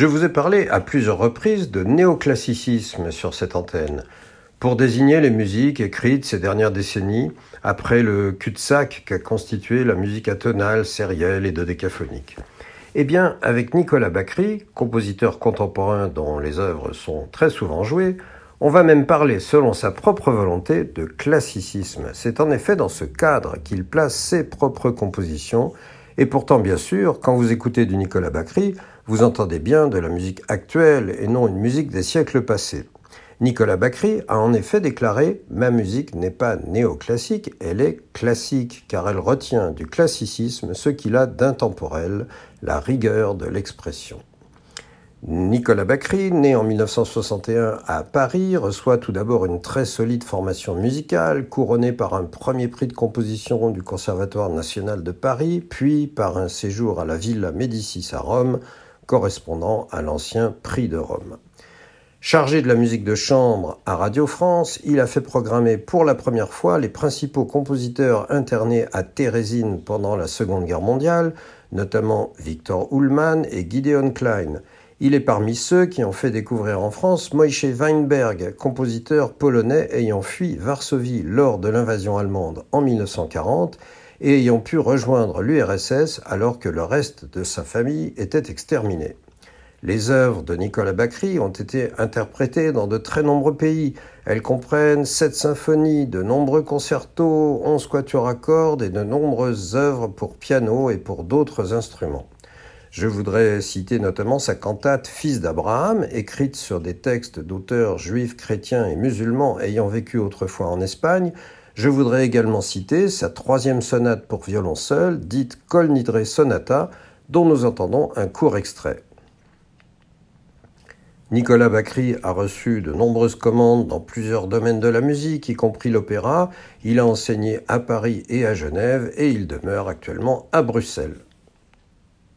Je vous ai parlé à plusieurs reprises de néoclassicisme sur cette antenne, pour désigner les musiques écrites ces dernières décennies après le cul-de-sac qu'a constitué la musique atonale, sérielle et dodécaphonique. Eh bien, avec Nicolas Bacry, compositeur contemporain dont les œuvres sont très souvent jouées, on va même parler, selon sa propre volonté, de classicisme. C'est en effet dans ce cadre qu'il place ses propres compositions, et pourtant, bien sûr, quand vous écoutez du Nicolas Bacry, vous entendez bien de la musique actuelle et non une musique des siècles passés. Nicolas Bacry a en effet déclaré Ma musique n'est pas néoclassique, elle est classique, car elle retient du classicisme ce qu'il a d'intemporel, la rigueur de l'expression. Nicolas Bacry, né en 1961 à Paris, reçoit tout d'abord une très solide formation musicale, couronnée par un premier prix de composition du Conservatoire national de Paris, puis par un séjour à la Villa Médicis à Rome, correspondant à l'ancien prix de Rome. Chargé de la musique de chambre à Radio France, il a fait programmer pour la première fois les principaux compositeurs internés à Thérésine pendant la Seconde Guerre mondiale, notamment Victor Ullmann et Gideon Klein. Il est parmi ceux qui ont fait découvrir en France Moïse Weinberg, compositeur polonais ayant fui Varsovie lors de l'invasion allemande en 1940 et ayant pu rejoindre l'URSS alors que le reste de sa famille était exterminé. Les œuvres de Nicolas Bacry ont été interprétées dans de très nombreux pays. Elles comprennent sept symphonies, de nombreux concertos, onze quatuors à cordes et de nombreuses œuvres pour piano et pour d'autres instruments. Je voudrais citer notamment sa cantate Fils d'Abraham, écrite sur des textes d'auteurs juifs, chrétiens et musulmans ayant vécu autrefois en Espagne. Je voudrais également citer sa troisième sonate pour violon seul, dite Kol Nidre Sonata, dont nous entendons un court extrait. Nicolas Bacry a reçu de nombreuses commandes dans plusieurs domaines de la musique, y compris l'opéra. Il a enseigné à Paris et à Genève et il demeure actuellement à Bruxelles.